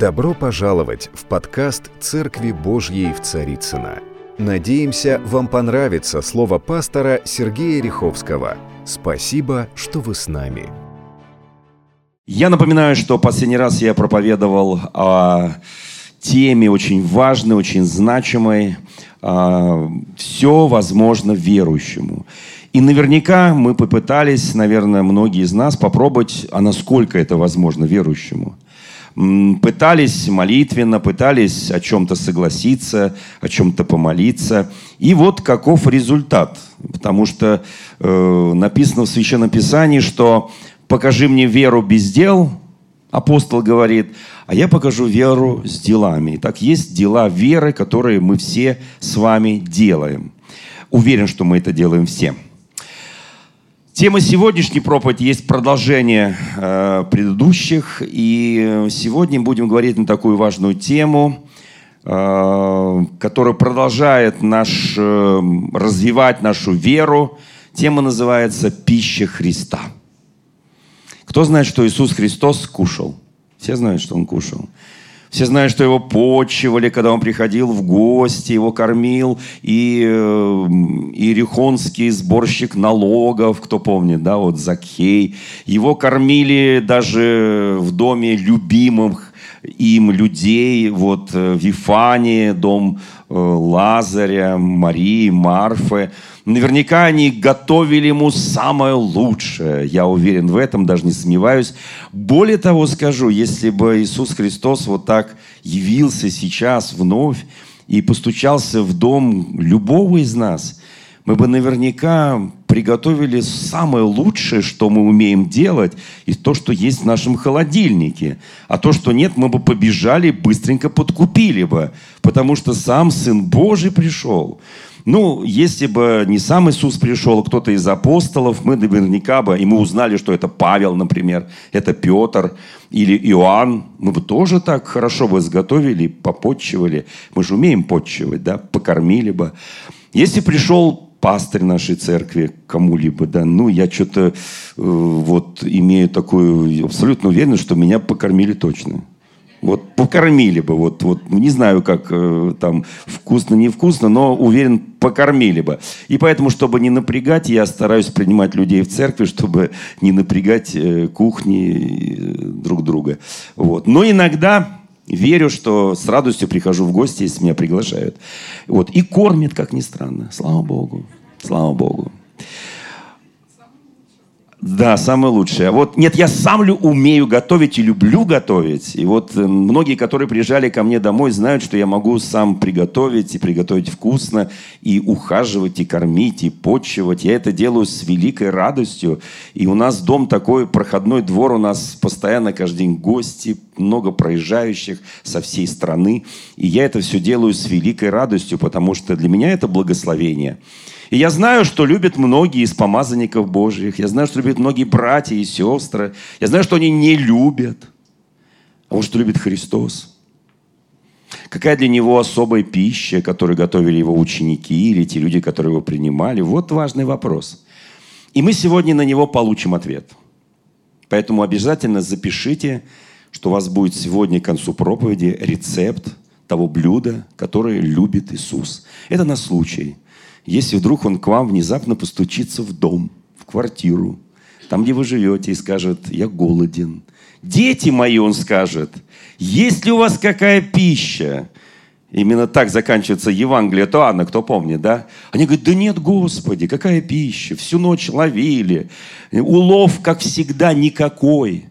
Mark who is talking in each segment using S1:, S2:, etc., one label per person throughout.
S1: Добро пожаловать в подкаст «Церкви Божьей в Царицыно». Надеемся, вам понравится слово пастора Сергея Риховского. Спасибо, что вы с нами.
S2: Я напоминаю, что последний раз я проповедовал о теме очень важной, очень значимой. Все возможно верующему. И наверняка мы попытались, наверное, многие из нас попробовать, а насколько это возможно верующему – пытались молитвенно, пытались о чем-то согласиться, о чем-то помолиться. И вот каков результат. Потому что э, написано в Священном Писании, что «покажи мне веру без дел», апостол говорит, а я покажу веру с делами. Так есть дела веры, которые мы все с вами делаем. Уверен, что мы это делаем все. Тема сегодняшней проповеди есть продолжение э, предыдущих, и сегодня будем говорить на такую важную тему, э, которая продолжает наш, э, развивать нашу веру. Тема называется «Пища Христа». Кто знает, что Иисус Христос кушал? Все знают, что Он кушал. Все знают, что его почивали, когда он приходил в гости, его кормил и э, иерихонский сборщик налогов, кто помнит, да, вот Закхей. Его кормили даже в доме любимых им людей, вот э, в Вифании, дом э, Лазаря, Марии, Марфы. Наверняка они готовили ему самое лучшее. Я уверен в этом, даже не сомневаюсь. Более того скажу, если бы Иисус Христос вот так явился сейчас вновь и постучался в дом любого из нас, мы бы наверняка приготовили самое лучшее, что мы умеем делать, и то, что есть в нашем холодильнике. А то, что нет, мы бы побежали, быстренько подкупили бы, потому что сам Сын Божий пришел. Ну, если бы не сам Иисус пришел, а кто-то из апостолов, мы наверняка бы, и мы узнали, что это Павел, например, это Петр или Иоанн, мы бы тоже так хорошо бы изготовили, попотчевали. Мы же умеем подчивать, да, покормили бы. Если пришел пастырь нашей церкви кому-либо, да, ну, я что-то э, вот имею такую абсолютно уверенность, что меня покормили точно. Вот покормили бы, вот, вот не знаю, как э, там вкусно, невкусно, но уверен, покормили бы. И поэтому, чтобы не напрягать, я стараюсь принимать людей в церкви, чтобы не напрягать э, кухни э, друг друга. Вот. Но иногда верю, что с радостью прихожу в гости, если меня приглашают. Вот. И кормят, как ни странно. Слава Богу. Слава Богу. Да, самое лучшее. А вот нет, я сам умею готовить и люблю готовить. И вот э, многие, которые приезжали ко мне домой, знают, что я могу сам приготовить и приготовить вкусно, и ухаживать, и кормить, и почивать. Я это делаю с великой радостью. И у нас дом такой, проходной двор, у нас постоянно каждый день гости, много проезжающих со всей страны. И я это все делаю с великой радостью, потому что для меня это благословение. И я знаю, что любят многие из помазанников Божьих. Я знаю, что любят многие братья и сестры. Я знаю, что они не любят. А вот что любит Христос. Какая для него особая пища, которую готовили его ученики или те люди, которые его принимали? Вот важный вопрос. И мы сегодня на него получим ответ. Поэтому обязательно запишите, что у вас будет сегодня к концу проповеди рецепт того блюда, которое любит Иисус. Это на случай – если вдруг он к вам внезапно постучится в дом, в квартиру, там, где вы живете, и скажет, я голоден. Дети мои, он скажет, есть ли у вас какая пища? Именно так заканчивается Евангелие от Иоанна, кто помнит, да? Они говорят, да нет, Господи, какая пища? Всю ночь ловили. Улов, как всегда, никакой.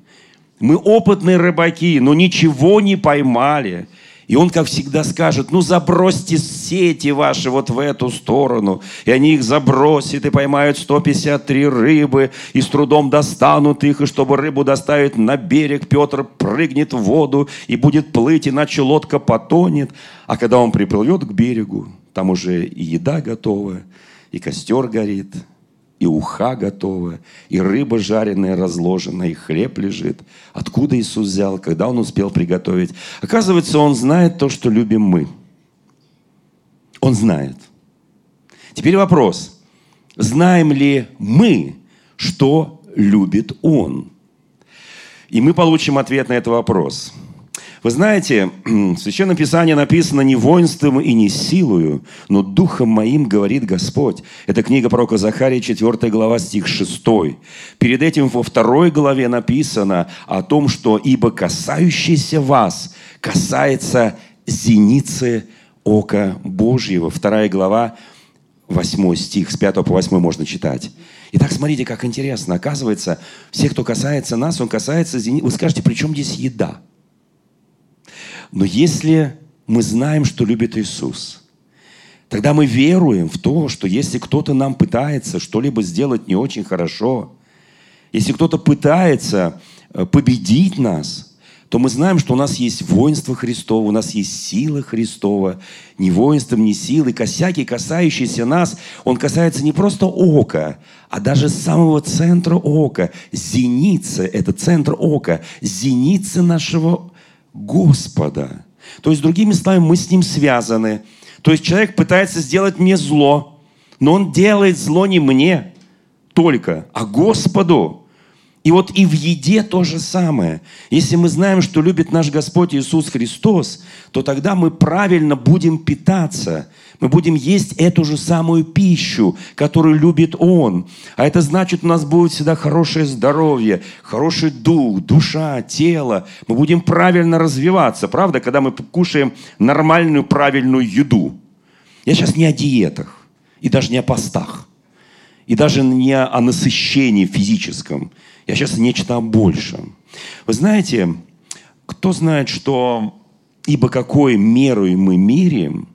S2: Мы опытные рыбаки, но ничего не поймали. И он, как всегда, скажет, ну забросьте сети ваши вот в эту сторону. И они их забросят и поймают 153 рыбы, и с трудом достанут их, и чтобы рыбу доставить на берег, Петр прыгнет в воду и будет плыть, иначе лодка потонет. А когда он приплывет к берегу, там уже и еда готова, и костер горит, и уха готова, и рыба жареная разложена, и хлеб лежит. Откуда Иисус взял, когда Он успел приготовить? Оказывается, Он знает то, что любим мы. Он знает. Теперь вопрос. Знаем ли мы, что любит Он? И мы получим ответ на этот вопрос. Вы знаете, в Священном Писании написано «не воинством и не силою, но духом моим говорит Господь». Это книга пророка Захария, 4 глава, стих 6. Перед этим во второй главе написано о том, что «ибо касающийся вас касается зеницы ока Божьего». Вторая глава, 8 стих, с 5 по 8 можно читать. Итак, смотрите, как интересно. Оказывается, все, кто касается нас, он касается зеницы. Вы скажете, при чем здесь еда? Но если мы знаем, что любит Иисус, тогда мы веруем в то, что если кто-то нам пытается что-либо сделать не очень хорошо, если кто-то пытается э, победить нас, то мы знаем, что у нас есть воинство Христово, у нас есть сила Христова, ни воинством, ни силой. Косяки, касающиеся нас, он касается не просто ока, а даже самого центра ока. Зеница – это центр ока. Зеница нашего Господа. То есть, другими словами, мы с Ним связаны. То есть человек пытается сделать мне зло, но он делает зло не мне только, а Господу. И вот и в еде то же самое. Если мы знаем, что любит наш Господь Иисус Христос, то тогда мы правильно будем питаться. Мы будем есть эту же самую пищу, которую любит Он. А это значит, у нас будет всегда хорошее здоровье, хороший дух, душа, тело. Мы будем правильно развиваться. Правда, когда мы кушаем нормальную, правильную еду. Я сейчас не о диетах и даже не о постах. И даже не о насыщении физическом. Я сейчас нечто о большем. Вы знаете, кто знает, что ибо какой мерой мы меряем,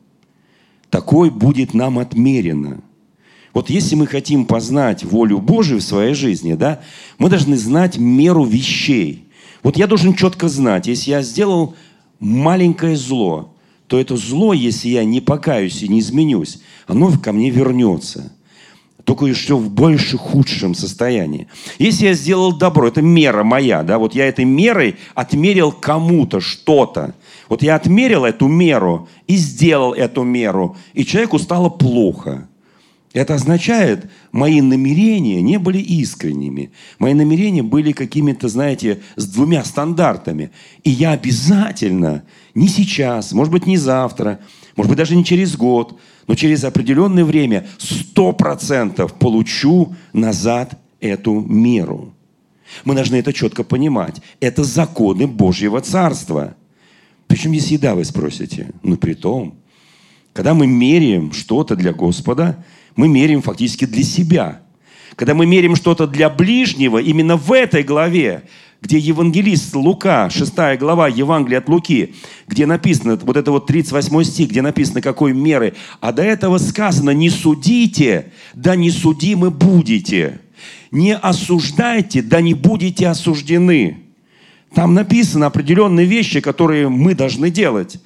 S2: такой будет нам отмерено. Вот если мы хотим познать волю Божию в своей жизни, да, мы должны знать меру вещей. Вот я должен четко знать, если я сделал маленькое зло, то это зло, если я не покаюсь и не изменюсь, оно ко мне вернется только еще в больше худшем состоянии. Если я сделал добро, это мера моя, да, вот я этой мерой отмерил кому-то что-то. Вот я отмерил эту меру и сделал эту меру, и человеку стало плохо. Это означает, мои намерения не были искренними. Мои намерения были какими-то, знаете, с двумя стандартами. И я обязательно, не сейчас, может быть, не завтра, может быть, даже не через год, но через определенное время сто процентов получу назад эту меру. Мы должны это четко понимать. Это законы Божьего Царства. Причем здесь еда, вы спросите? Ну, при том, когда мы меряем что-то для Господа, мы меряем фактически для себя. Когда мы меряем что-то для ближнего, именно в этой главе где евангелист Лука, 6 глава Евангелия от Луки, где написано, вот это вот 38 стих, где написано, какой меры, а до этого сказано, не судите, да не судимы будете. Не осуждайте, да не будете осуждены. Там написано определенные вещи, которые мы должны делать.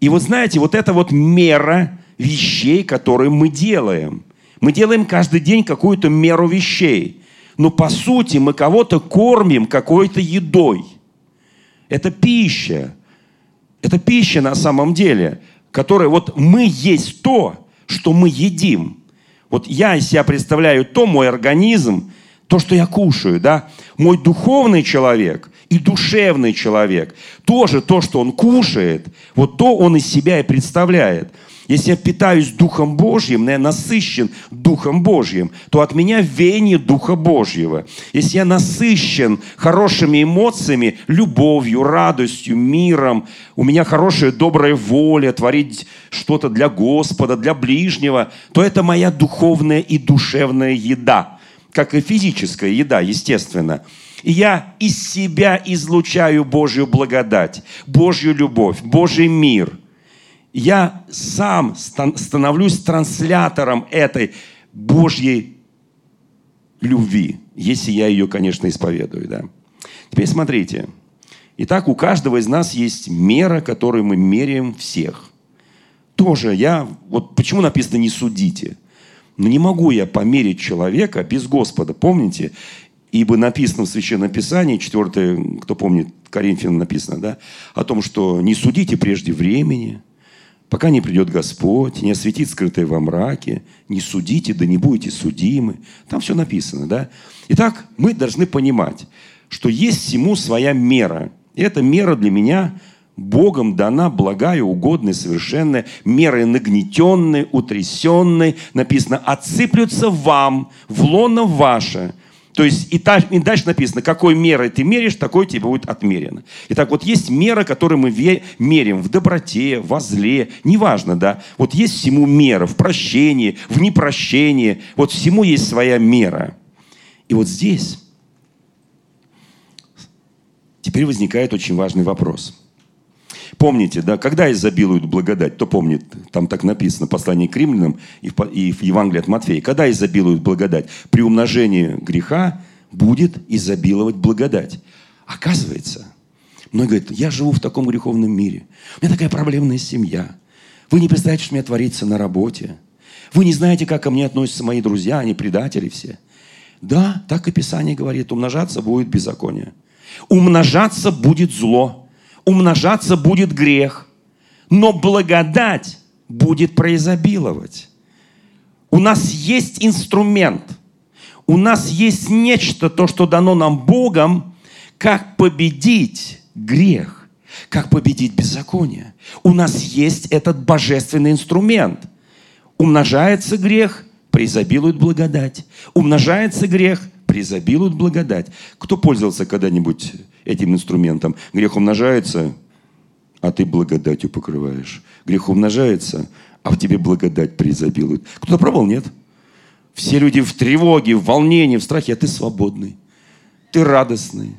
S2: И вот знаете, вот это вот мера вещей, которые мы делаем. Мы делаем каждый день какую-то меру вещей но по сути мы кого-то кормим какой-то едой. Это пища. Это пища на самом деле, которая вот мы есть то, что мы едим. Вот я из себя представляю то мой организм, то, что я кушаю, да. Мой духовный человек и душевный человек тоже то, что он кушает, вот то он из себя и представляет – если я питаюсь Духом Божьим, я насыщен Духом Божьим, то от меня веяние Духа Божьего. Если я насыщен хорошими эмоциями, любовью, радостью, миром, у меня хорошая добрая воля творить что-то для Господа, для ближнего, то это моя духовная и душевная еда, как и физическая еда, естественно. И я из себя излучаю Божью благодать, Божью любовь, Божий мир – я сам становлюсь транслятором этой Божьей любви, если я ее, конечно, исповедую. Да? Теперь смотрите. Итак, у каждого из нас есть мера, которую мы меряем всех. Тоже я, вот почему написано «не судите»? Но не могу я померить человека без Господа. Помните? Ибо написано в Священном Писании, 4, кто помнит, Коринфянам написано, да, о том, что не судите прежде времени, Пока не придет Господь, не осветит скрытое во мраке, не судите, да не будете судимы. Там все написано, да? Итак, мы должны понимать, что есть всему своя мера. И эта мера для меня Богом дана благая, угодная, совершенная, мерой нагнетенной, утрясенной. Написано, отсыплются вам в лоно ваше. То есть и, та, и дальше написано, какой мерой ты меришь, такой тебе будет отмерено. Итак, вот есть мера, которую мы ве, мерим в доброте, во зле, неважно, да. Вот есть всему мера, в прощении, в непрощении. Вот всему есть своя мера. И вот здесь теперь возникает очень важный вопрос – Помните, да, когда изобилует благодать, кто помнит, там так написано, послание к римлянам и в, и в Евангелии от Матфея, когда изобилует благодать? При умножении греха будет изобиловать благодать. Оказывается, многие говорят, я живу в таком греховном мире, у меня такая проблемная семья, вы не представляете, что у меня творится на работе, вы не знаете, как ко мне относятся мои друзья, они предатели все. Да, так и Писание говорит, умножаться будет беззаконие. Умножаться будет зло умножаться будет грех, но благодать будет произобиловать. У нас есть инструмент, у нас есть нечто, то, что дано нам Богом, как победить грех, как победить беззаконие. У нас есть этот божественный инструмент. Умножается грех, преизобилует благодать. Умножается грех, преизобилует благодать. Кто пользовался когда-нибудь этим инструментом? Грех умножается, а ты благодатью покрываешь. Грех умножается, а в тебе благодать преизобилует. Кто-то пробовал? Нет. Все люди в тревоге, в волнении, в страхе, а ты свободный. Ты радостный.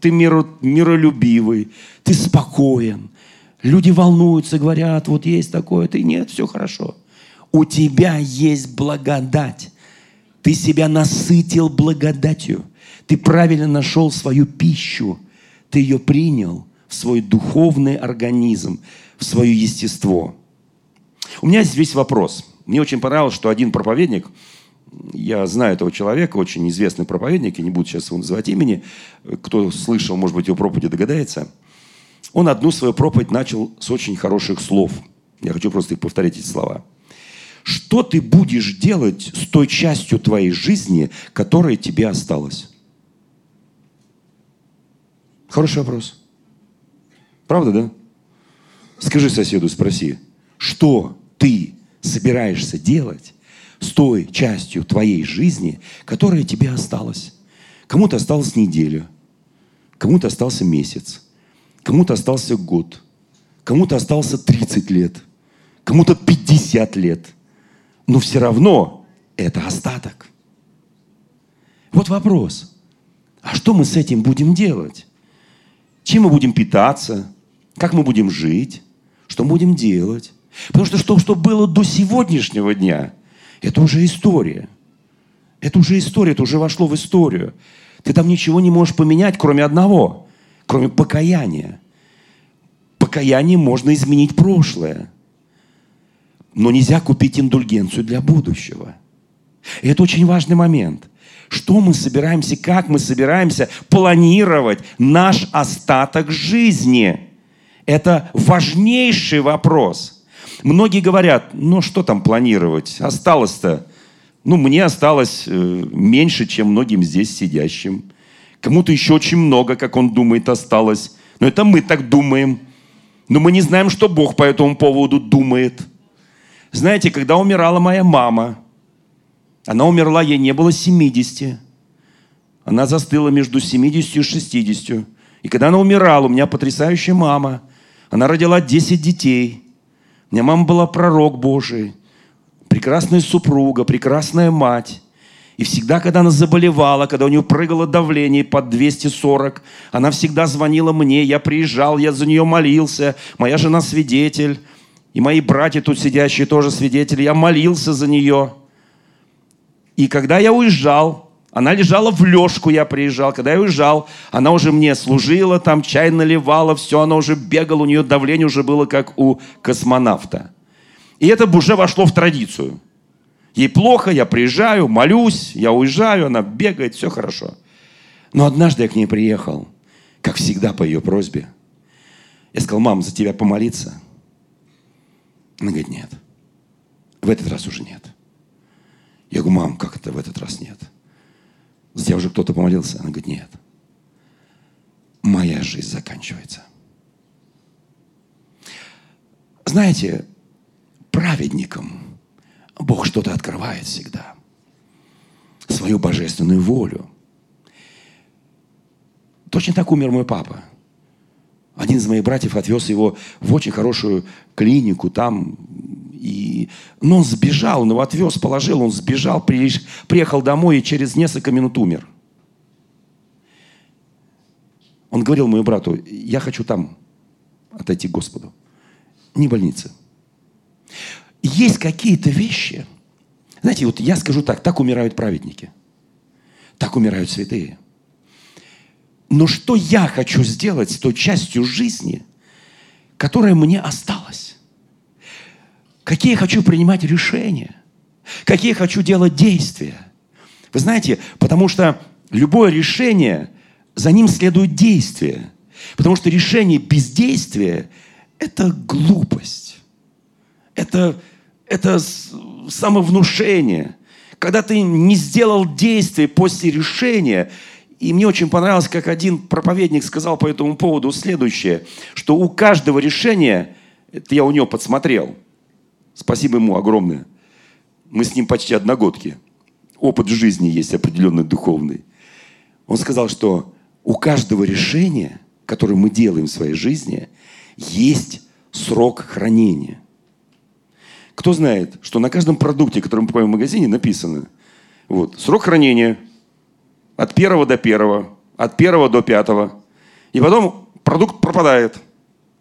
S2: Ты миро, миролюбивый. Ты спокоен. Люди волнуются, говорят, вот есть такое, ты нет, все хорошо. У тебя есть благодать. Ты себя насытил благодатью. Ты правильно нашел свою пищу. Ты ее принял в свой духовный организм, в свое естество. У меня есть весь вопрос. Мне очень понравилось, что один проповедник, я знаю этого человека, очень известный проповедник, я не буду сейчас его называть имени, кто слышал, может быть, его проповеди догадается. Он одну свою проповедь начал с очень хороших слов. Я хочу просто их повторить, эти слова. Что ты будешь делать с той частью твоей жизни, которая тебе осталась? Хороший вопрос. Правда, да? Скажи соседу, спроси, что ты собираешься делать с той частью твоей жизни, которая тебе осталась? Кому-то осталась неделя, кому-то остался месяц, кому-то остался год, кому-то остался 30 лет, кому-то 50 лет – но все равно это остаток. Вот вопрос. А что мы с этим будем делать? Чем мы будем питаться? Как мы будем жить? Что мы будем делать? Потому что что, что было до сегодняшнего дня, это уже история. Это уже история, это уже вошло в историю. Ты там ничего не можешь поменять, кроме одного, кроме покаяния. Покаяние можно изменить прошлое. Но нельзя купить индульгенцию для будущего. И это очень важный момент. Что мы собираемся, как мы собираемся планировать наш остаток жизни? Это важнейший вопрос. Многие говорят, ну что там планировать? Осталось-то, ну мне осталось э, меньше, чем многим здесь сидящим. Кому-то еще очень много, как он думает, осталось. Но это мы так думаем. Но мы не знаем, что Бог по этому поводу думает – знаете, когда умирала моя мама, она умерла, ей не было 70. Она застыла между 70 и 60. И когда она умирала, у меня потрясающая мама. Она родила 10 детей. У меня мама была пророк Божий. Прекрасная супруга, прекрасная мать. И всегда, когда она заболевала, когда у нее прыгало давление под 240, она всегда звонила мне, я приезжал, я за нее молился. Моя жена свидетель. И мои братья тут сидящие тоже свидетели. Я молился за нее. И когда я уезжал, она лежала в лёжку, я приезжал. Когда я уезжал, она уже мне служила, там чай наливала, все, она уже бегала, у нее давление уже было как у космонавта. И это уже вошло в традицию. Ей плохо, я приезжаю, молюсь, я уезжаю, она бегает, все хорошо. Но однажды я к ней приехал, как всегда по ее просьбе. Я сказал, мам, за тебя помолиться – она говорит, нет. В этот раз уже нет. Я говорю, мам, как это в этот раз нет? За уже кто-то помолился? Она говорит, нет. моя жизнь заканчивается. Знаете, праведникам Бог что-то открывает всегда. Свою божественную волю. Точно так умер мой папа. Один из моих братьев отвез его в очень хорошую клинику там. И... Но он сбежал, он его отвез, положил, он сбежал, приехал домой и через несколько минут умер. Он говорил моему брату, я хочу там отойти к Господу не больница. Есть какие-то вещи, знаете, вот я скажу так, так умирают праведники, так умирают святые. Но что я хочу сделать с той частью жизни, которая мне осталась? Какие хочу принимать решения? Какие хочу делать действия? Вы знаете, потому что любое решение, за ним следует действие. Потому что решение бездействия это глупость. Это, это самовнушение. Когда ты не сделал действия после решения, и мне очень понравилось, как один проповедник сказал по этому поводу следующее, что у каждого решения, это я у него подсмотрел, спасибо ему огромное, мы с ним почти одногодки, опыт жизни есть определенный духовный. Он сказал, что у каждого решения, которое мы делаем в своей жизни – есть срок хранения. Кто знает, что на каждом продукте, который мы покупаем в магазине, написано вот, срок хранения от первого до первого, от первого до пятого. И потом продукт пропадает.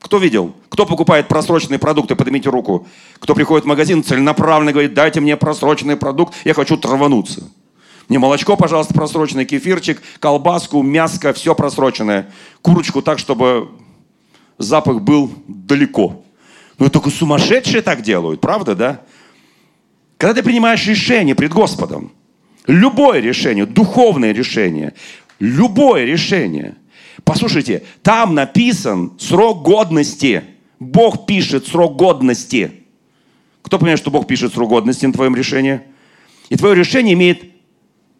S2: Кто видел? Кто покупает просроченные продукты? Поднимите руку. Кто приходит в магазин целенаправленно говорит, дайте мне просроченный продукт, я хочу травануться. Мне молочко, пожалуйста, просроченное, кефирчик, колбаску, мяско, все просроченное. Курочку так, чтобы запах был далеко. Но только сумасшедшие так делают, правда, да? Когда ты принимаешь решение пред Господом, любое решение, духовное решение, любое решение, послушайте, там написан срок годности. Бог пишет срок годности. Кто понимает, что Бог пишет срок годности на твоем решении? И твое решение имеет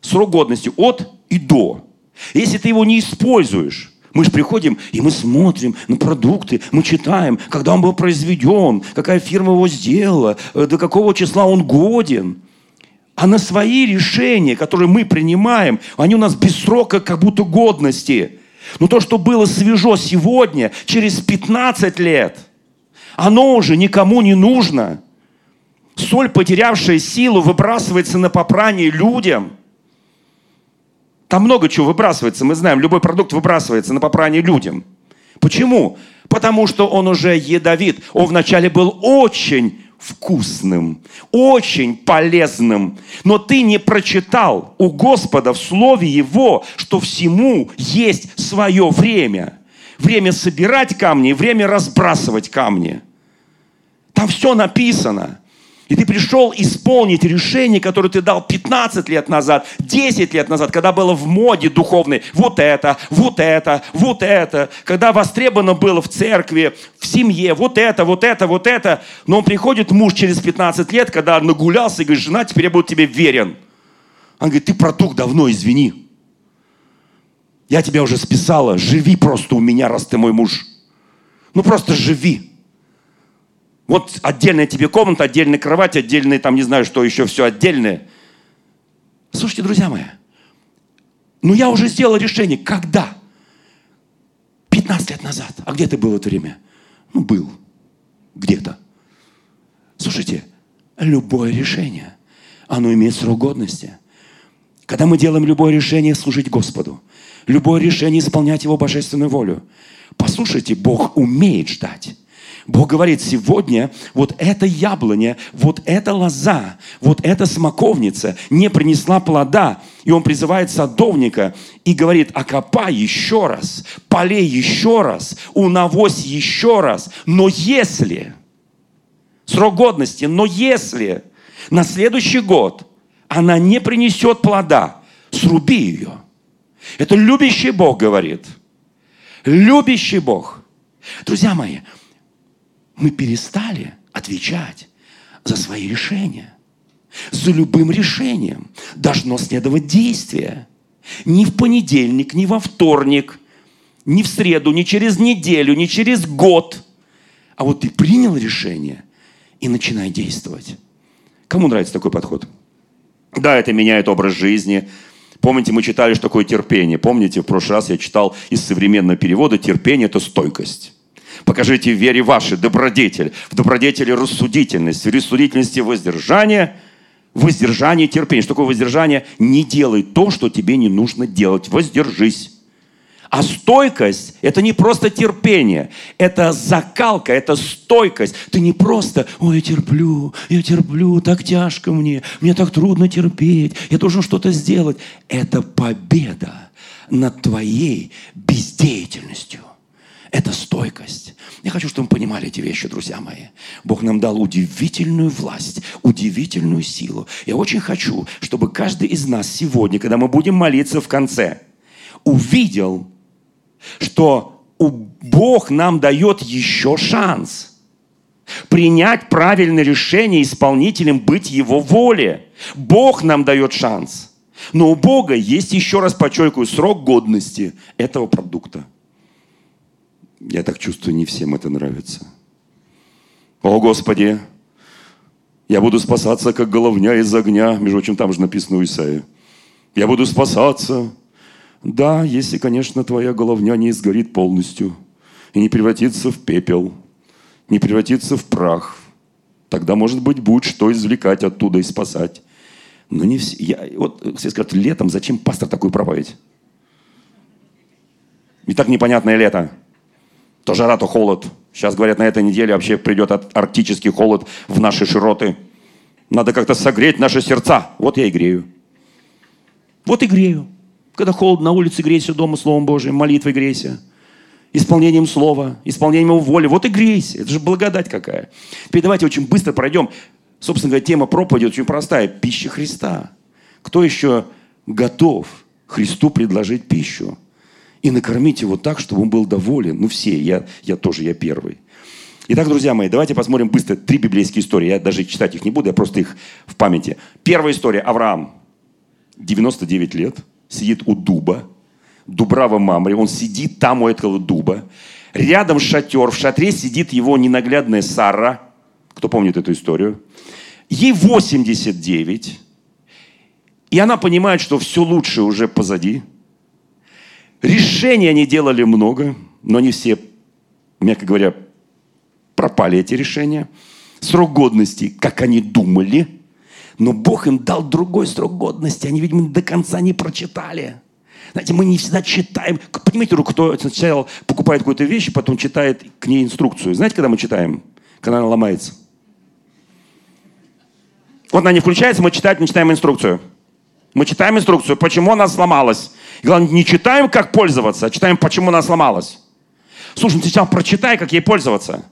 S2: срок годности от и до. Если ты его не используешь, мы же приходим, и мы смотрим на продукты, мы читаем, когда он был произведен, какая фирма его сделала, э, до какого числа он годен. А на свои решения, которые мы принимаем, они у нас без срока как будто годности. Но то, что было свежо сегодня, через 15 лет, оно уже никому не нужно. Соль, потерявшая силу, выбрасывается на попрание людям – там много чего выбрасывается. Мы знаем, любой продукт выбрасывается на попрание людям. Почему? Потому что он уже ядовит. Он вначале был очень вкусным, очень полезным. Но ты не прочитал у Господа в Слове Его, что всему есть свое время. Время собирать камни, время разбрасывать камни. Там все написано. И ты пришел исполнить решение, которое ты дал 15 лет назад, 10 лет назад, когда было в моде духовной. Вот это, вот это, вот это. Когда востребовано было в церкви, в семье, вот это, вот это, вот это. Но он приходит, муж через 15 лет, когда нагулялся, и говорит, жена, теперь я буду тебе верен. Он говорит, ты протух давно, извини. Я тебя уже списала, живи просто у меня, раз ты мой муж. Ну просто живи. Вот отдельная тебе комната, отдельная кровать, отдельные там, не знаю, что еще, все отдельное. Слушайте, друзья мои, ну я уже сделал решение. Когда? 15 лет назад. А где ты был в это время? Ну, был. Где-то. Слушайте, любое решение, оно имеет срок годности. Когда мы делаем любое решение служить Господу, любое решение исполнять Его божественную волю, послушайте, Бог умеет ждать. Бог говорит, сегодня вот эта яблоня, вот эта лоза, вот эта смоковница не принесла плода. И он призывает садовника и говорит, окопай еще раз, полей еще раз, унавось еще раз. Но если, срок годности, но если на следующий год она не принесет плода, сруби ее. Это любящий Бог говорит. Любящий Бог. Друзья мои, мы перестали отвечать за свои решения. За любым решением должно следовать действие. Ни в понедельник, ни во вторник, не в среду, не через неделю, не через год. А вот ты принял решение и начинай действовать. Кому нравится такой подход? Да, это меняет образ жизни. Помните, мы читали, что такое терпение. Помните, в прошлый раз я читал из современного перевода «терпение – это стойкость». Покажите в вере вашей добродетель, в добродетели рассудительность, в рассудительности воздержание, в воздержании терпение. Что такое воздержание? Не делай то, что тебе не нужно делать. Воздержись. А стойкость – это не просто терпение, это закалка, это стойкость. Ты не просто, ой, я терплю, я терплю, так тяжко мне, мне так трудно терпеть, я должен что-то сделать. Это победа над твоей бездеятельностью. Это стойкость. Я хочу, чтобы вы понимали эти вещи, друзья мои. Бог нам дал удивительную власть, удивительную силу. Я очень хочу, чтобы каждый из нас сегодня, когда мы будем молиться в конце, увидел, что Бог нам дает еще шанс принять правильное решение исполнителем быть Его воле. Бог нам дает шанс. Но у Бога есть, еще раз подчеркиваю, срок годности этого продукта. Я так чувствую, не всем это нравится. О, Господи, я буду спасаться, как головня из огня. Между прочим, там же написано у Исаия. Я буду спасаться, да, если, конечно, твоя головня не изгорит полностью и не превратится в пепел, не превратится в прах, тогда, может быть, будет что извлекать оттуда и спасать. Но не все. Я, вот все скажут, летом зачем пастор такую проповедь? И так непонятное лето. То жара, то холод. Сейчас, говорят, на этой неделе вообще придет арктический холод в наши широты. Надо как-то согреть наши сердца. Вот я и грею. Вот и грею. Когда холодно на улице, грейся дома Словом Божьим, молитвой грейся. Исполнением Слова, исполнением Его воли. Вот и грейся. Это же благодать какая. Теперь давайте очень быстро пройдем. Собственно говоря, тема проповеди очень простая. Пища Христа. Кто еще готов Христу предложить пищу? И накормить его так, чтобы он был доволен. Ну все, я, я тоже, я первый. Итак, друзья мои, давайте посмотрим быстро три библейские истории. Я даже читать их не буду, я просто их в памяти. Первая история. Авраам. 99 лет сидит у дуба, Дубрава Мамри, он сидит там у этого дуба. Рядом шатер, в шатре сидит его ненаглядная Сара. Кто помнит эту историю? Ей 89. И она понимает, что все лучшее уже позади. Решений они делали много, но не все, мягко говоря, пропали эти решения. Срок годности, как они думали – но Бог им дал другой срок годности. Они, видимо, до конца не прочитали. Знаете, мы не всегда читаем. Понимаете, кто сначала покупает какую-то вещь, потом читает к ней инструкцию. Знаете, когда мы читаем? Когда она ломается. Вот она не включается, мы читать не читаем инструкцию. Мы читаем инструкцию, почему она сломалась. И главное, не читаем, как пользоваться, а читаем, почему она сломалась. Слушай, ну сначала прочитай, как ей пользоваться.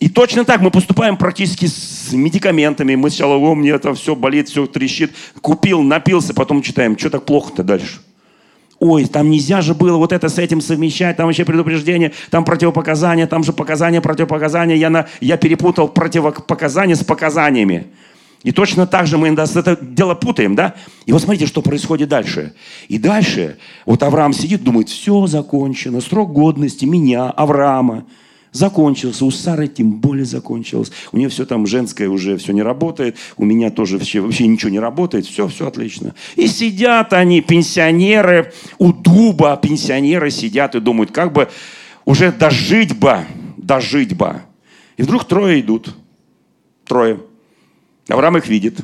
S2: И точно так мы поступаем практически с медикаментами. Мы сначала, о, мне это все болит, все трещит. Купил, напился, потом читаем, что так плохо-то дальше? Ой, там нельзя же было вот это с этим совмещать, там вообще предупреждение, там противопоказания, там же показания, противопоказания. Я, на, я перепутал противопоказания с показаниями. И точно так же мы это дело путаем, да? И вот смотрите, что происходит дальше. И дальше вот Авраам сидит, думает, все закончено, срок годности меня, Авраама, закончился, у Сары тем более закончилось. У нее все там женское уже все не работает, у меня тоже вообще, вообще ничего не работает, все, все отлично. И сидят они, пенсионеры, у дуба пенсионеры сидят и думают, как бы уже дожить бы, дожить бы. И вдруг трое идут, трое. Авраам их видит,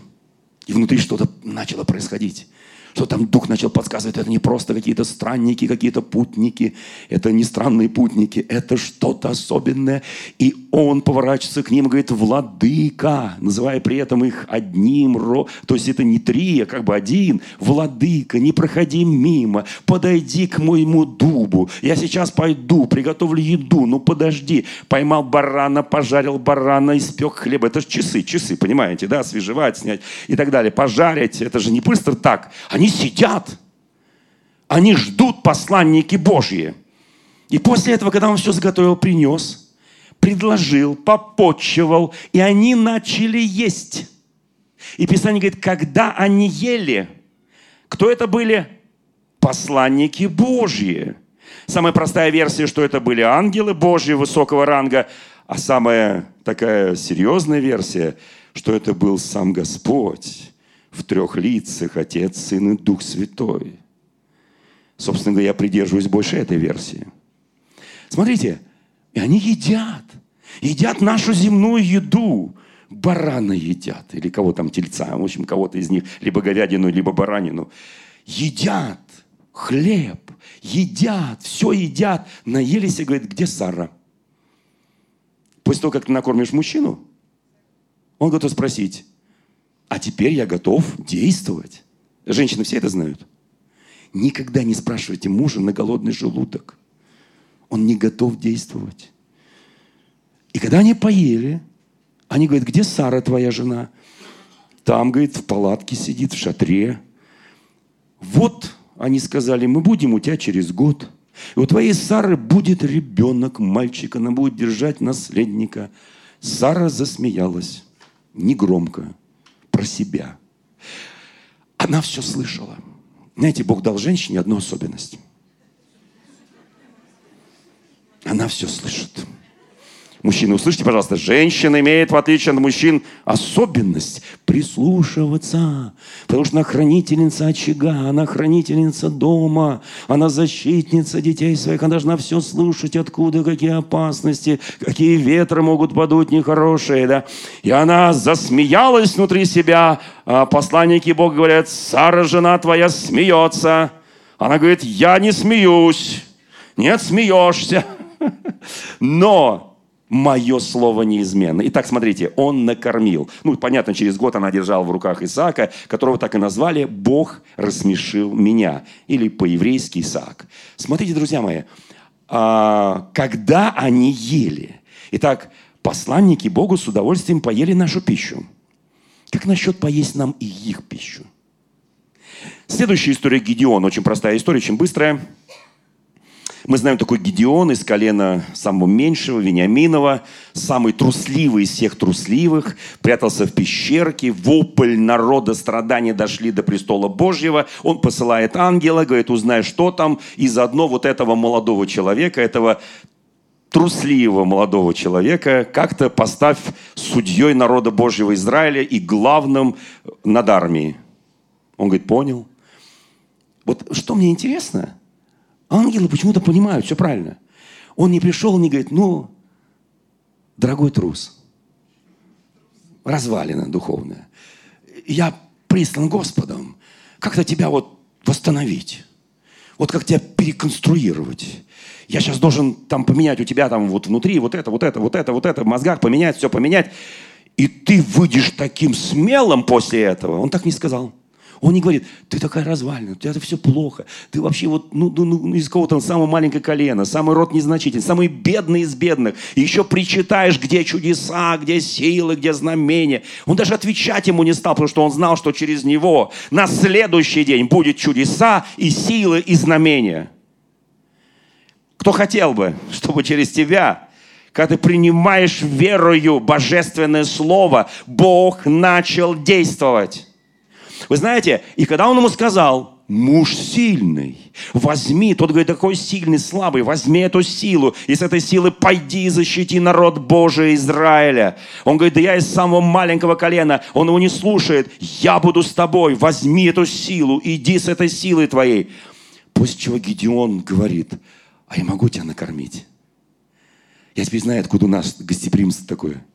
S2: и внутри что-то начало происходить что там дух начал подсказывать, это не просто какие-то странники, какие-то путники, это не странные путники, это что-то особенное. И он поворачивается к ним и говорит, владыка, называя при этом их одним, ро... то есть это не три, а как бы один, владыка, не проходи мимо, подойди к моему дубу, я сейчас пойду, приготовлю еду, ну подожди, поймал барана, пожарил барана, испек хлеба, это же часы, часы, понимаете, да, свежевать, снять и так далее, пожарить, это же не быстро так, они сидят, они ждут посланники Божьи. И после этого, когда он все заготовил, принес, предложил, попотчевал, и они начали есть. И Писание говорит, когда они ели, кто это были? Посланники Божьи. Самая простая версия, что это были ангелы Божьи высокого ранга, а самая такая серьезная версия, что это был сам Господь в трех лицах, Отец, Сын и Дух Святой. Собственно говоря, я придерживаюсь больше этой версии. Смотрите, и они едят. Едят нашу земную еду. Барана едят. Или кого там, тельца. В общем, кого-то из них. Либо говядину, либо баранину. Едят хлеб. Едят. Все едят. Наелись и говорят, где Сара? После того, как ты накормишь мужчину, он готов спросить, а теперь я готов действовать. Женщины все это знают. Никогда не спрашивайте мужа на голодный желудок. Он не готов действовать. И когда они поели, они говорят, где Сара, твоя жена? Там, говорит, в палатке сидит, в шатре. Вот, они сказали, мы будем у тебя через год. И у твоей Сары будет ребенок, мальчик, она будет держать наследника. Сара засмеялась, негромко, про себя. Она все слышала. Знаете, Бог дал женщине одну особенность. Она все слышит. Мужчины, услышьте, пожалуйста, женщина имеет, в отличие от мужчин, особенность прислушиваться. Потому что она хранительница очага, она хранительница дома, она защитница детей своих, она должна все слушать, откуда, какие опасности, какие ветры могут подуть нехорошие. Да? И она засмеялась внутри себя. А посланники Бога говорят, Сара, жена твоя, смеется. Она говорит, я не смеюсь. Нет, смеешься. Но мое слово неизменно. Итак, смотрите, он накормил. Ну, понятно, через год она держала в руках Исаака, которого так и назвали «Бог рассмешил меня» или по-еврейски Исаак. Смотрите, друзья мои, а, когда они ели. Итак, посланники Богу с удовольствием поели нашу пищу. Как насчет поесть нам и их пищу? Следующая история Гедеон, очень простая история, очень быстрая. Мы знаем такой Гедеон из колена самого меньшего, Вениаминова, самый трусливый из всех трусливых, прятался в пещерке, вопль народа страдания дошли до престола Божьего. Он посылает ангела, говорит, узнай, что там, и заодно вот этого молодого человека, этого трусливого молодого человека как-то поставь судьей народа Божьего Израиля и главным над армией. Он говорит, понял. Вот что мне интересно – Ангелы почему-то понимают, все правильно. Он не пришел, не говорит, ну, дорогой трус, развалина духовная, я прислан Господом, как-то тебя вот восстановить, вот как тебя переконструировать. Я сейчас должен там поменять у тебя там вот внутри вот это, вот это, вот это, вот это, в мозгах поменять, все поменять. И ты выйдешь таким смелым после этого. Он так не сказал. Он не говорит, ты такая развалина, у тебя это все плохо. Ты вообще вот ну, ну, ну, из кого-то самого маленького колена, самый род незначительный, самый бедный из бедных. И еще причитаешь, где чудеса, где силы, где знамения. Он даже отвечать ему не стал, потому что он знал, что через него на следующий день будет чудеса и силы и знамения. Кто хотел бы, чтобы через тебя когда ты принимаешь верою божественное слово, Бог начал действовать. Вы знаете, и когда он ему сказал, муж сильный, возьми, тот говорит, такой сильный, слабый, возьми эту силу, и с этой силы пойди и защити народ Божий Израиля. Он говорит, да я из самого маленького колена, он его не слушает, я буду с тобой, возьми эту силу, иди с этой силой твоей. После чего Гедеон говорит, а я могу тебя накормить. Я теперь знаю, откуда у нас гостеприимство такое –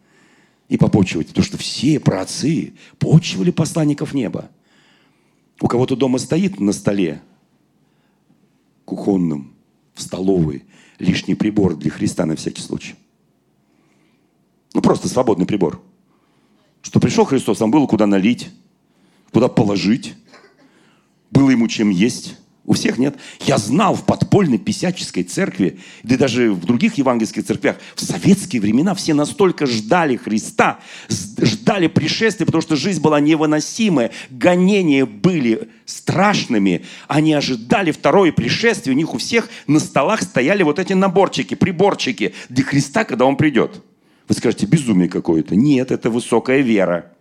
S2: и попочивать. Потому что все праотцы почивали посланников неба. У кого-то дома стоит на столе кухонном, в столовой, лишний прибор для Христа на всякий случай. Ну, просто свободный прибор. Что пришел Христос, там было куда налить, куда положить, было ему чем есть. У всех нет. Я знал в подпольной писяческой церкви, да и даже в других евангельских церквях, в советские времена все настолько ждали Христа, ждали пришествия, потому что жизнь была невыносимая, гонения были страшными. Они ожидали второе пришествие. У них у всех на столах стояли вот эти наборчики, приборчики для Христа, когда Он придет. Вы скажете, безумие какое-то. Нет, это высокая вера.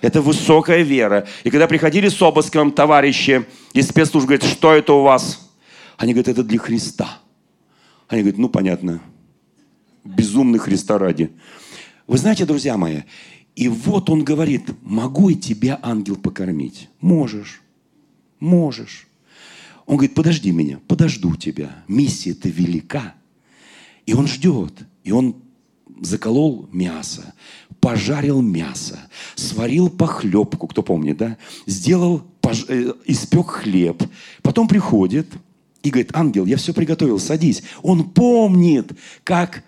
S2: Это высокая вера. И когда приходили с обыском товарищи из спецслужб, говорят, что это у вас? Они говорят, это для Христа. Они говорят, ну понятно, безумный Христа ради. Вы знаете, друзья мои, и вот он говорит, могу и тебя, ангел, покормить? Можешь, можешь. Он говорит, подожди меня, подожду тебя. Миссия-то велика. И он ждет. И он заколол мясо, пожарил мясо, сварил похлебку, кто помнит, да? Сделал, пож... э, испек хлеб. Потом приходит и говорит, ангел, я все приготовил, садись. Он помнит, как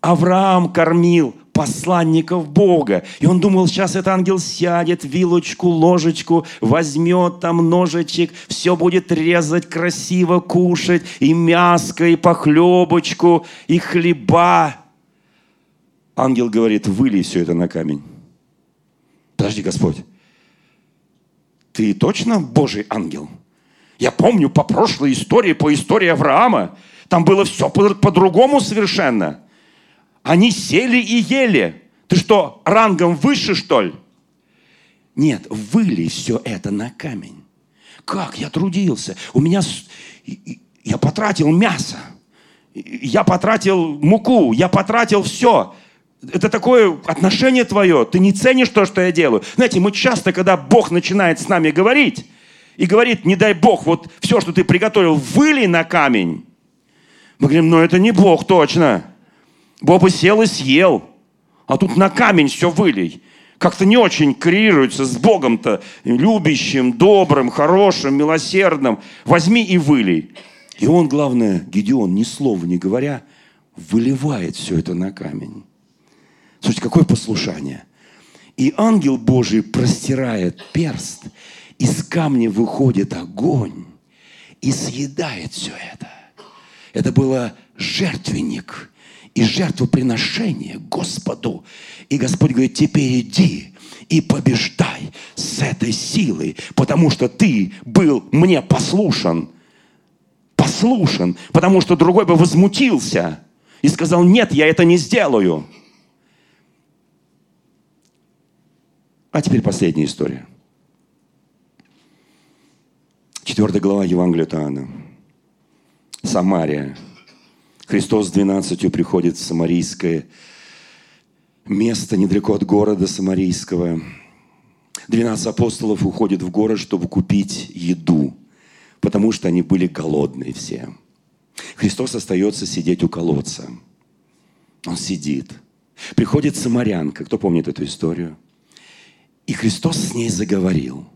S2: Авраам кормил посланников Бога. И он думал, сейчас этот ангел сядет, вилочку, ложечку, возьмет там ножичек, все будет резать, красиво кушать, и мяско, и похлебочку, и хлеба. Ангел говорит, вылей все это на камень. Подожди, Господь, ты точно Божий ангел? Я помню по прошлой истории, по истории Авраама, там было все по-другому совершенно – они сели и ели. Ты что, рангом выше, что ли? Нет, выли все это на камень. Как я трудился? У меня... Я потратил мясо. Я потратил муку. Я потратил все. Это такое отношение твое. Ты не ценишь то, что я делаю. Знаете, мы часто, когда Бог начинает с нами говорить, и говорит, не дай Бог, вот все, что ты приготовил, выли на камень. Мы говорим, ну это не Бог точно. Бог бы сел и съел. А тут на камень все вылей. Как-то не очень коррелируется с Богом-то, любящим, добрым, хорошим, милосердным. Возьми и вылей. И он, главное, Гедеон, ни слова не говоря, выливает все это на камень. Слушайте, какое послушание. И ангел Божий простирает перст, из камня выходит огонь и съедает все это. Это было жертвенник, и жертвоприношение Господу. И Господь говорит, теперь иди и побеждай с этой силой, потому что ты был мне послушан. Послушан, потому что другой бы возмутился и сказал, нет, я это не сделаю. А теперь последняя история. Четвертая глава Евангелия Таана. Самария – Христос с двенадцатью приходит в Самарийское место недалеко от города Самарийского. Двенадцать апостолов уходят в город, чтобы купить еду, потому что они были голодные все. Христос остается сидеть у колодца. Он сидит. Приходит самарянка, кто помнит эту историю? И Христос с ней заговорил.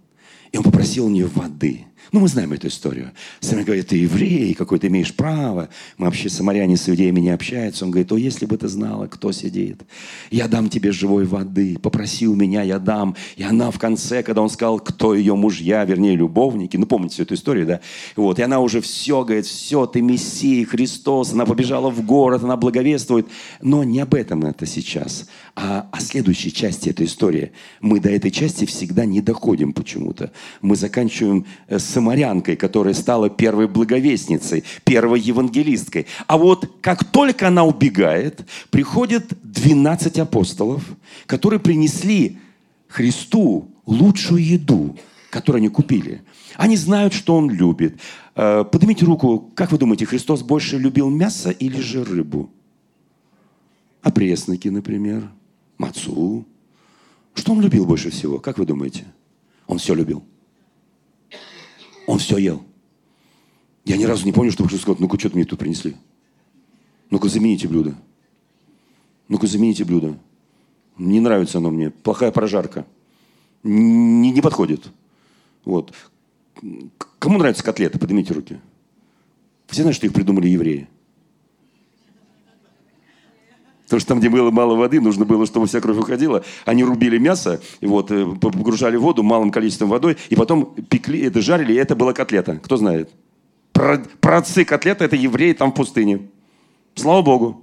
S2: И он попросил у нее воды – ну, мы знаем эту историю. Сами говорят, ты еврей, какой ты имеешь право. Мы вообще самаряне с иудеями не общаются. Он говорит, о, если бы ты знала, кто сидит, я дам тебе живой воды, попроси у меня, я дам. И она в конце, когда он сказал, кто ее мужья, вернее, любовники, ну, помните всю эту историю, да? Вот, и она уже все, говорит, все, ты Мессия, Христос, она побежала в город, она благовествует. Но не об этом это сейчас, а о следующей части этой истории. Мы до этой части всегда не доходим почему-то. Мы заканчиваем с самарянкой, которая стала первой благовестницей, первой евангелисткой. А вот как только она убегает, приходят 12 апостолов, которые принесли Христу лучшую еду, которую они купили. Они знают, что Он любит. Э, поднимите руку. Как вы думаете, Христос больше любил мясо или же рыбу? Пресноки, например, мацу. Что Он любил больше всего? Как вы думаете? Он все любил. Он все ел. Я ни разу не помню, чтобы Христос сказал, ну-ка, что-то мне тут принесли. Ну-ка, замените блюдо. Ну-ка, замените блюдо. Не нравится оно мне. Плохая прожарка. Не, не подходит. Вот. Кому нравятся котлеты? Поднимите руки. Все знают, что их придумали евреи. Потому что там, где было мало воды, нужно было, чтобы вся кровь уходила. Они рубили мясо, вот, э, погружали воду малым количеством водой, и потом пекли, это жарили, и это была котлета. Кто знает? Праотцы котлеты – это евреи там в пустыне. Слава Богу.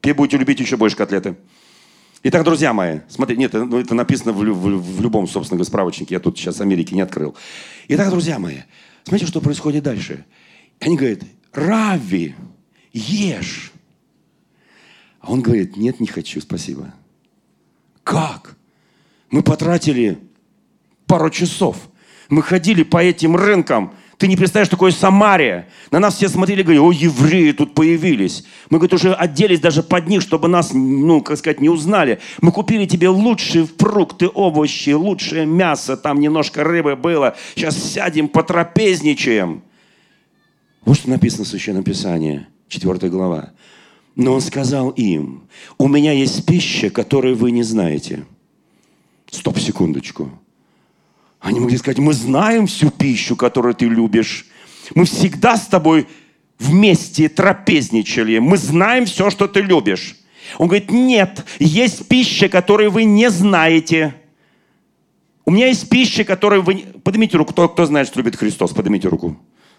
S2: Теперь будете любить еще больше котлеты. Итак, друзья мои, смотрите, нет, ну, это написано в, в, в любом, собственно, справочнике, я тут сейчас Америки не открыл. Итак, друзья мои, смотрите, что происходит дальше. Они говорят, Рави, ешь. А он говорит, нет, не хочу, спасибо. Как? Мы потратили пару часов. Мы ходили по этим рынкам. Ты не представляешь, такое Самария. На нас все смотрели говорили, о, евреи тут появились. Мы, говорит, уже оделись даже под них, чтобы нас, ну, как сказать, не узнали. Мы купили тебе лучшие фрукты, овощи, лучшее мясо, там немножко рыбы было. Сейчас сядем, потрапезничаем. Вот что написано в Священном Писании, 4 глава. Но он сказал им, у меня есть пища, которую вы не знаете. Стоп, секундочку. Они могли сказать, мы знаем всю пищу, которую ты любишь. Мы всегда с тобой вместе трапезничали. Мы знаем все, что ты любишь. Он говорит, нет, есть пища, которую вы не знаете. У меня есть пища, которую вы... Поднимите руку, кто, кто знает, что любит Христос, поднимите руку.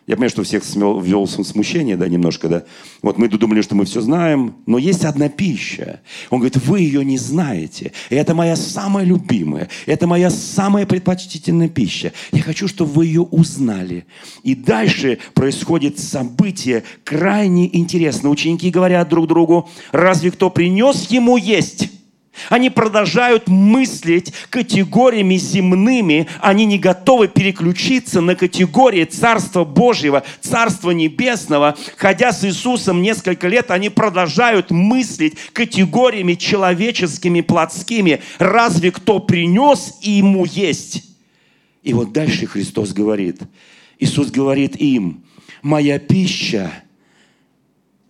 S2: Я понимаю, что всех смел, ввел смущение, да, немножко, да. Вот мы думали, что мы все знаем, но есть одна пища. Он говорит, вы ее не знаете. И это моя самая любимая, это моя самая предпочтительная пища. Я хочу, чтобы вы ее узнали. И дальше происходит событие крайне интересное. Ученики говорят друг другу, разве кто принес ему есть? Они продолжают мыслить категориями земными. Они не готовы переключиться на категории Царства Божьего, Царства Небесного. Ходя с Иисусом несколько лет, они продолжают мыслить категориями человеческими, плотскими. Разве кто принес и ему есть? И вот дальше Христос говорит. Иисус говорит им, моя пища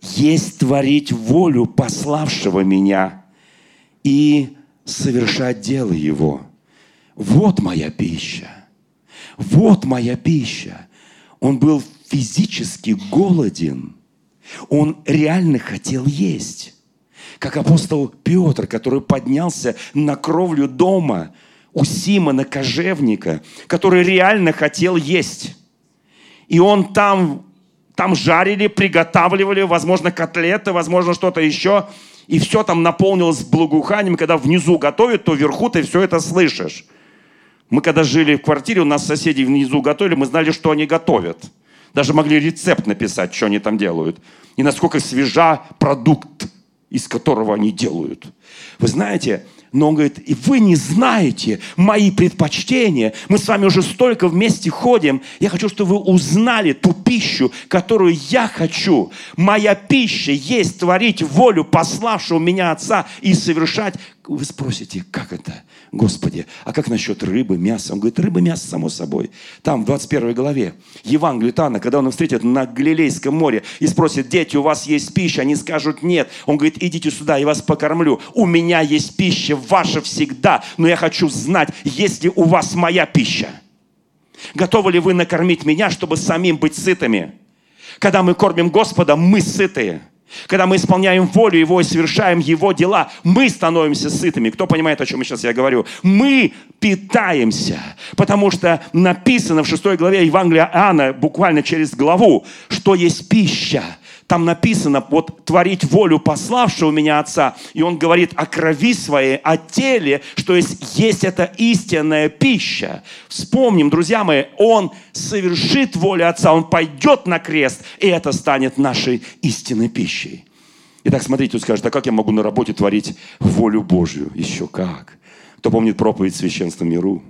S2: есть творить волю пославшего меня – и совершать дело Его. Вот моя пища. Вот моя пища. Он был физически голоден. Он реально хотел есть. Как апостол Петр, который поднялся на кровлю дома у Симона Кожевника, который реально хотел есть. И он там, там жарили, приготавливали, возможно, котлеты, возможно, что-то еще – и все там наполнилось благоуханием. Когда внизу готовят, то вверху ты все это слышишь. Мы когда жили в квартире, у нас соседи внизу готовили, мы знали, что они готовят. Даже могли рецепт написать, что они там делают. И насколько свежа продукт, из которого они делают. Вы знаете, но он говорит, и вы не знаете мои предпочтения. Мы с вами уже столько вместе ходим. Я хочу, чтобы вы узнали ту пищу, которую я хочу. Моя пища есть творить волю пославшего меня Отца и совершать вы спросите, как это? Господи, а как насчет рыбы, мяса? Он говорит, рыба, мясо, само собой. Там, в 21 главе, Евангелие Тана, когда он встретит на Галилейском море и спросит, дети, у вас есть пища? Они скажут, нет. Он говорит, идите сюда, я вас покормлю. У меня есть пища, ваша всегда. Но я хочу знать, есть ли у вас моя пища. Готовы ли вы накормить меня, чтобы самим быть сытыми? Когда мы кормим Господа, мы сытые. Когда мы исполняем волю Его и совершаем Его дела, мы становимся сытыми. Кто понимает, о чем сейчас я говорю? Мы питаемся, потому что написано в 6 главе Евангелия Иоанна, буквально через главу, что есть пища – там написано, вот творить волю пославшего меня Отца. И он говорит о крови своей, о теле, что есть, есть эта истинная пища. Вспомним, друзья мои, он совершит волю Отца, он пойдет на крест, и это станет нашей истинной пищей. Итак, смотрите, тут скажет, а как я могу на работе творить волю Божью? Еще как. Кто помнит проповедь священства миру?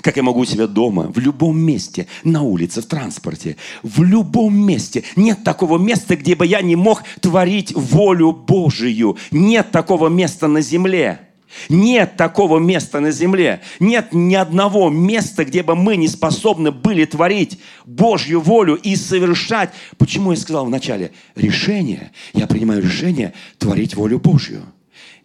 S2: Как я могу у себя дома, в любом месте, на улице, в транспорте, в любом месте. Нет такого места, где бы я не мог творить волю Божию. Нет такого места на земле. Нет такого места на земле. Нет ни одного места, где бы мы не способны были творить Божью волю и совершать. Почему я сказал вначале? Решение. Я принимаю решение творить волю Божью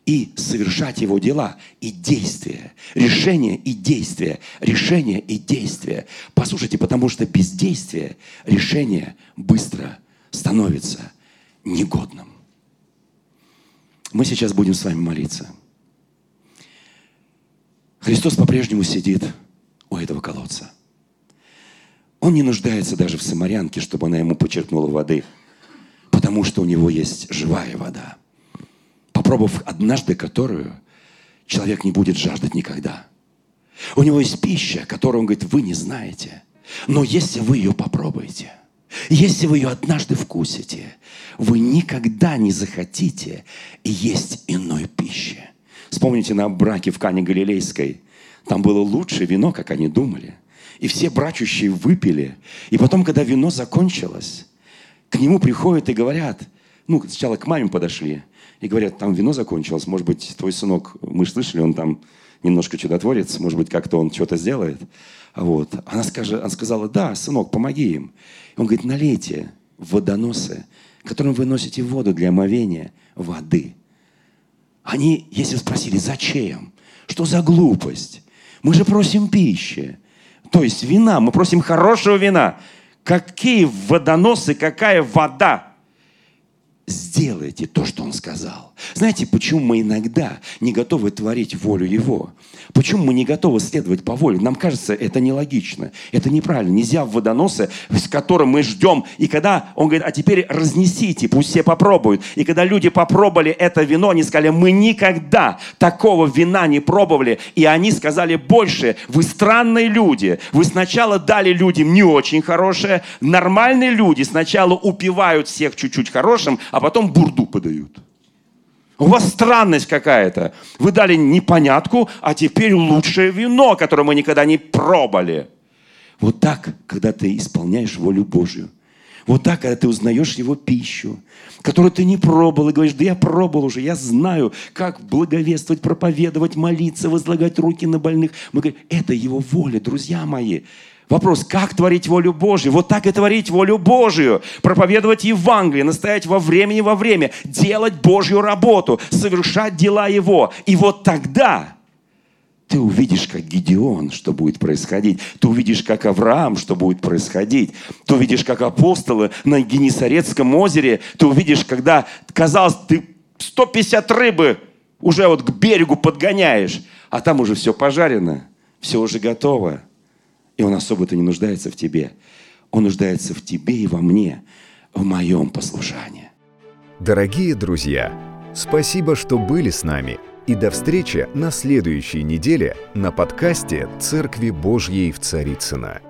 S2: и совершать его дела, и действия. Решение и действие. Решение и действие. Послушайте, потому что без действия решение быстро становится негодным. Мы сейчас будем с вами молиться. Христос по-прежнему сидит у этого колодца. Он не нуждается даже в самарянке, чтобы она ему почерпнула воды, потому что у него есть живая вода – попробовав однажды которую, человек не будет жаждать никогда. У него есть пища, которую он говорит, вы не знаете. Но если вы ее попробуете, если вы ее однажды вкусите, вы никогда не захотите есть иной пищи. Вспомните на браке в Кане Галилейской. Там было лучшее вино, как они думали. И все брачущие выпили. И потом, когда вино закончилось, к нему приходят и говорят, ну, сначала к маме подошли, и говорят, там вино закончилось, может быть, твой сынок, мы же слышали, он там немножко чудотворец, может быть, как-то он что-то сделает. Вот. Она, скажет, она сказала, да, сынок, помоги им. Он говорит, налейте водоносы, которым вы носите воду для омовения, воды. Они, если спросили, зачем? Что за глупость? Мы же просим пищи. То есть вина, мы просим хорошего вина. Какие водоносы, какая вода? Сделайте то, что Он сказал. Знаете, почему мы иногда не готовы творить волю Его? Почему мы не готовы следовать по воле? Нам кажется, это нелогично, это неправильно. Нельзя в водоносы, с которым мы ждем. И когда Он говорит, а теперь разнесите, пусть все попробуют. И когда люди попробовали это вино, они сказали, мы никогда такого вина не пробовали. И они сказали больше, вы странные люди. Вы сначала дали людям не очень хорошее. Нормальные люди сначала упивают всех чуть-чуть хорошим, а потом бурду подают. У вас странность какая-то. Вы дали непонятку, а теперь лучшее вино, которое мы никогда не пробовали. Вот так, когда ты исполняешь волю Божью. Вот так, когда ты узнаешь Его пищу, которую ты не пробовал, и говоришь, да я пробовал уже, я знаю, как благовествовать, проповедовать, молиться, возлагать руки на больных. Мы говорим, это Его воля, друзья мои. Вопрос, как творить волю Божью? Вот так и творить волю Божью. Проповедовать Евангелие, настоять во времени во время, делать Божью работу, совершать дела Его. И вот тогда ты увидишь, как Гедеон, что будет происходить. Ты увидишь, как Авраам, что будет происходить. Ты увидишь, как апостолы на Генесарецком озере. Ты увидишь, когда, казалось, ты 150 рыбы уже вот к берегу подгоняешь, а там уже все пожарено, все уже готово. И Он особо-то не нуждается в тебе. Он нуждается в тебе и во мне, в моем послушании.
S1: Дорогие друзья, спасибо, что были с нами. И до встречи на следующей неделе на подкасте «Церкви Божьей в Царицына.